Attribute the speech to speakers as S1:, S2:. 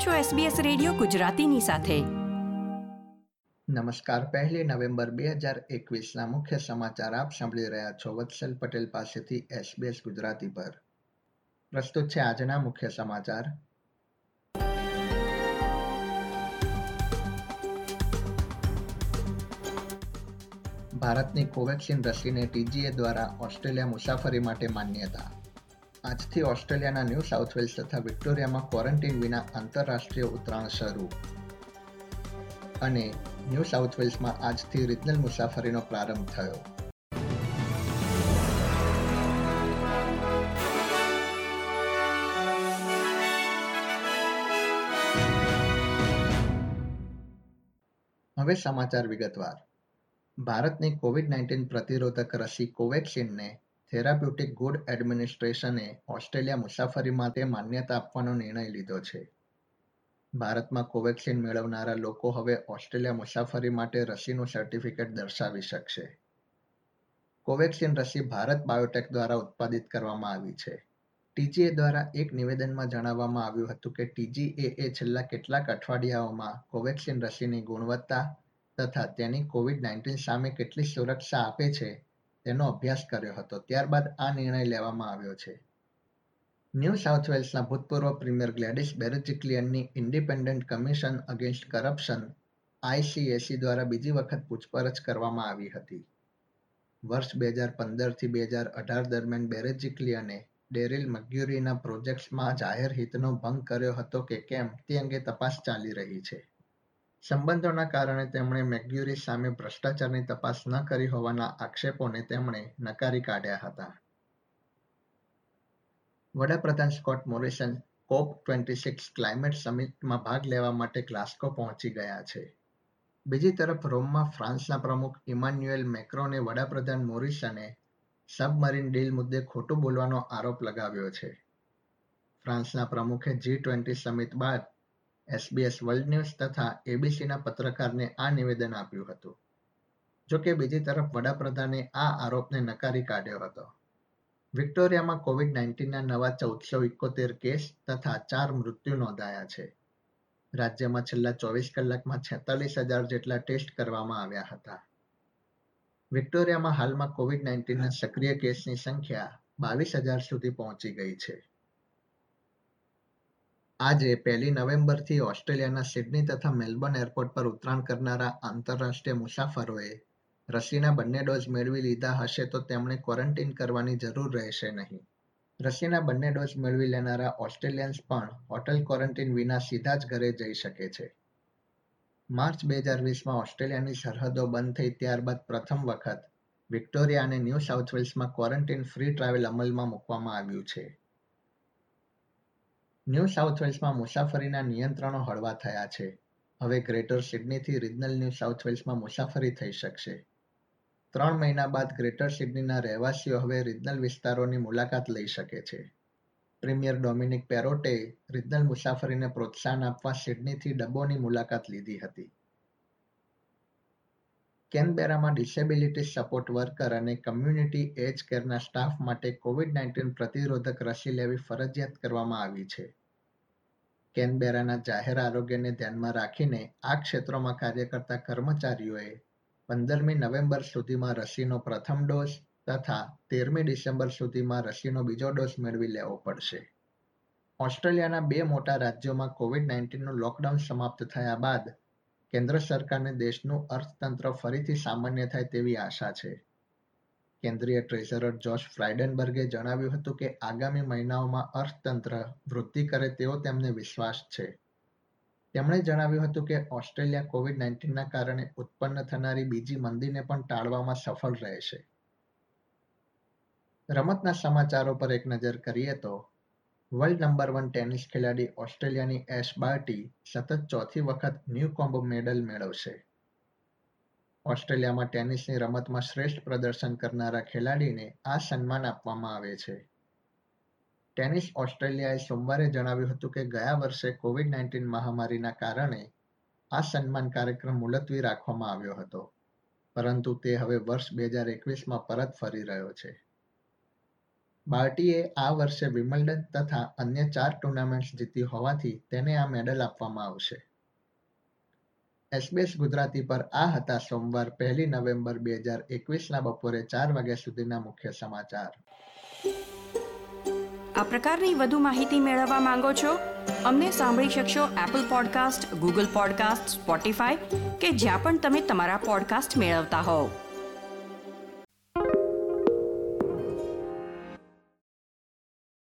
S1: આપ છો SBS radio ગુજરાતીની સાથે.
S2: નમસ્કાર, પહેલી નવેમ્બર બે હજાર એકવીસના મુખ્ય સમાચાર આપ સાંભળી રહ્યા છો વત્સલ પટેલ પાસેથી SBS ગુજરાતી પર. પ્રસ્તુત છે આજના મુખ્ય સમાચાર. ભારતની કોવેક્સિન રસીને ટીજીએ દ્વારા ઓસ્ટ્રેલિયા મુસાફરી માટે માન્યતા આજથી ઓસ્ટ્રેલિયાના ન્યૂ સાઉથ વેલ્સ તથા વિક્ટોરિયામાં ક્વોરન્ટીન વિના આંતરરાષ્ટ્રીય ઉતરાણ શરૂ. અને ન્યૂ સાઉથ વેલ્સમાં આજથી રિજનલ મુસાફરીનો પ્રારંભ થયો. હવે સમાચાર વિગતવાર. ભારતની કોવિડ નાઇન્ટીન પ્રતિરોધક રસી કોવેક્સિનને થેરાપ્યુટિક ગુડ એડમિનિસ્ટ્રેશને ઓસ્ટ્રેલિયા મુસાફરી માટે માન્યતા આપવાનો નિર્ણય લીધો છે. ભારતમાં કોવેક્સિન મેળવનારા લોકો હવે ઓસ્ટ્રેલિયા મુસાફરી માટે રસીનું સર્ટિફિકેટ દર્શાવી શકશે. કોવેક્સિન રસી ભારત બાયોટેક દ્વારા ઉત્પાદિત કરવામાં આવી છે. ટીજીએ દ્વારા એક નિવેદનમાં જણાવવામાં આવ્યું હતું કે ટીજીએ એ છેલ્લા કેટલાક અઠવાડિયાઓમાં કોવેક્સિન રસીની ગુણવત્તા તથા તેની કોવિડ નાઇન્ટીન સામે કેટલી સુરક્ષા આપે છે તેનો અભ્યાસ કર્યો હતો. ત્યારબાદ આ નિર્ણય લેવામાં આવ્યો છે. ન્યૂ સાઉથ વેલ્સના ભૂતપૂર્વ premier Gladys બેરેજિક્લિયનની independent commission against corruption ICAC દ્વારા બીજી વખત પૂછપરછ કરવામાં આવી હતી. વર્ષ બે હજાર પંદરથી બે હજાર અઢાર દરમિયાન બેરેજિક્લિયને ડેરિલ મગ્યુરીના પ્રોજેક્ટ્સમાં જાહેર હિતનો ભંગ કર્યો હતો કે કેમ તે અંગે તપાસ ચાલી રહી છે. સંબંધોના કારણે તેમણે મેગ્યુરી સામે ભ્રષ્ટાચારની તપાસ ન કરી હોવાના આક્ષેપોને તેમણે નકારી કાઢ્યા હતા. વડાપ્રધાન Scott Morrison COP twenty six climate સમિટમાં ભાગ લેવા માટે ગ્લાસ્કો પહોંચી ગયા છે. બીજી તરફ રોમમાં ફ્રાન્સના પ્રમુખ ઇમાન્યુએલ મેક્રોને વડાપ્રધાન મોરિસને સબમરીન ડીલ મુદ્દે ખોટું બોલવાનો આરોપ લગાવ્યો છે. ફ્રાન્સના પ્રમુખે જી ટ્વેન્ટી સમિટ બાદ એસબીએસ વર્લ્ડ ન્યૂઝ તથા એબીસીના પત્રકારને આ નિવેદન આપ્યું હતું. જોકે બીજી તરફ વડાપ્રધાને આ આરોપને નકારી કાઢ્યો હતો. વિક્ટોરિયામાં કોવિડ નાઇન્ટીનના નવા ચૌદસો એકોતેર કેસ તથા ચાર મૃત્યુ નોંધાયા છે. રાજ્યમાં છેલ્લા ચોવીસ કલાકમાં છેતાલીસ હજાર જેટલા ટેસ્ટ કરવામાં આવ્યા હતા. વિક્ટોરિયામાં હાલમાં કોવિડ નાઇન્ટીનના સક્રિય કેસની સંખ્યા બાવીસ હજાર સુધી પહોંચી ગઈ છે. આજે પહેલી નવેમ્બરથી ઓસ્ટ્રેલિયાના સિડની તથા મેલબર્ન એરપોર્ટ પર ઉતરાણ કરનારા આંતરરાષ્ટ્રીય મુસાફરોએ રસીના બંને ડોઝ મેળવી લીધા હશે તો તેમણે ક્વોરન્ટીન કરવાની જરૂર રહેશે નહીં. રસીના બંને ડોઝ મેળવી લેનારા ઓસ્ટ્રેલિયન્સ પણ હોટેલ ક્વોરન્ટીન વિના સીધા જ ઘરે જઈ શકે છે. માર્ચ બે હજાર વીસમાં ઓસ્ટ્રેલિયાની સરહદો બંધ થઈ ત્યારબાદ પ્રથમ વખત વિક્ટોરિયા અને ન્યૂ સાઉથ વેલ્સમાં ક્વોરન્ટીન ફ્રી ટ્રાવેલ અમલમાં મૂકવામાં આવ્યું છે. ન્યૂ સાઉથ વેલ્સમાં મુસાફરીના નિયંત્રણો હળવા થયા છે. હવે ગ્રેટર સિડનીથી રિજનલ ન્યૂ સાઉથ વેલ્સમાં મુસાફરી થઈ શકશે. ત્રણ મહિના બાદ ગ્રેટર સિડનીના રહેવાસીઓ હવે રિજનલ વિસ્તારોની મુલાકાત લઈ શકે છે. પ્રીમિયર ડોમિનિક પેરોટે રિજનલ મુસાફરીને પ્રોત્સાહન આપવા સિડનીથી ડબ્બોની મુલાકાત લીધી હતી. કેનબેરામાં ડિસેબિલિટી સપોર્ટ વર્કર અને કમ્યુનિટી એજ કેરના સ્ટાફ માટે કોવિડ નાઇન્ટીન પ્રતિરોધક રસી લેવી ફરજિયાત કરવામાં આવી છે. કેનબેરાના જાહેર આરોગ્યને ધ્યાનમાં રાખીને આ ક્ષેત્રોમાં કાર્ય કરતા કર્મચારીઓએ પંદરમી નવેમ્બર સુધીમાં રસીનો પ્રથમ ડોઝ તથા તેરમી ડિસેમ્બર સુધીમાં રસીનો બીજો ડોઝ મેળવી લેવો પડશે. ઓસ્ટ્રેલિયાના બે મોટા રાજ્યોમાં કોવિડ નાઇન્ટીનનું લોકડાઉન સમાપ્ત થયા બાદ કેન્દ્ર સરકારને દેશનું અર્થતંત્ર ફરીથી સામાન્ય થાય તેવી આશા છે. કેન્દ્રીય ટ્રેઝરર જોશ ફ્રાઇડનબર્ગે જણાવ્યું હતું કે આગામી મહિનાઓમાં અર્થતંત્ર વૃદ્ધિ કરે તેવો તેમને વિશ્વાસ છે. તેમણે જણાવ્યું હતું કે ઓસ્ટ્રેલિયા કોવિડ નાઇન્ટીનના કારણે ઉત્પન્ન થનારી બીજી મંદીને પણ ટાળવામાં સફળ રહેશે. રમતના સમાચારો પર એક નજર કરીએ તો, વર્લ્ડ નંબર વન ટેનિસ ખેલાડી ઓસ્ટ્રેલિયાની એશ બાર્ટી સતત ચોથી વખત ન્યૂ કોમ્બ મેડલ મેળવશે. ઓસ્ટ્રેલિયામાં ટેનિસની રમતમાં શ્રેષ્ઠ પ્રદર્શન કરનારા ખેલાડીને આ સન્માન આપવામાં આવે છે. ટેનિસ ઓસ્ટ્રેલિયાએ સોમવારે જણાવ્યું હતું કે ગયા વર્ષે કોવિડ નાઇન્ટીન મહામારીના કારણે આ સન્માન કાર્યક્રમ મુલતવી રાખવામાં આવ્યો હતો, પરંતુ તે હવે વર્ષ બે હજાર એકવીસમાં પરત ફરી રહ્યો છે. બાર્ટીએ આ વર્ષે વિમલ્ડન તથા અન્ય ચાર ટુર્નામેન્ટ્સ જીતી હોવાથી તેને આ મેડલ આપવામાં આવશે. એસબીએસ ગુજરાતી પર આ હતા સોમવાર પહેલી નવેમ્બર બે હજાર એકવીસના બપોરે ચાર વાગ્યા સુધીના મુખ્ય સમાચાર.
S1: આ પ્રકારની વધુ માહિતી મેળવવા માંગો છો? અમને સાંભળી શકશો Apple podcast Google podcast Spotify કે જ્યાં પણ તમે તમારા પોડકાસ્ટ મેળવતા હોવ.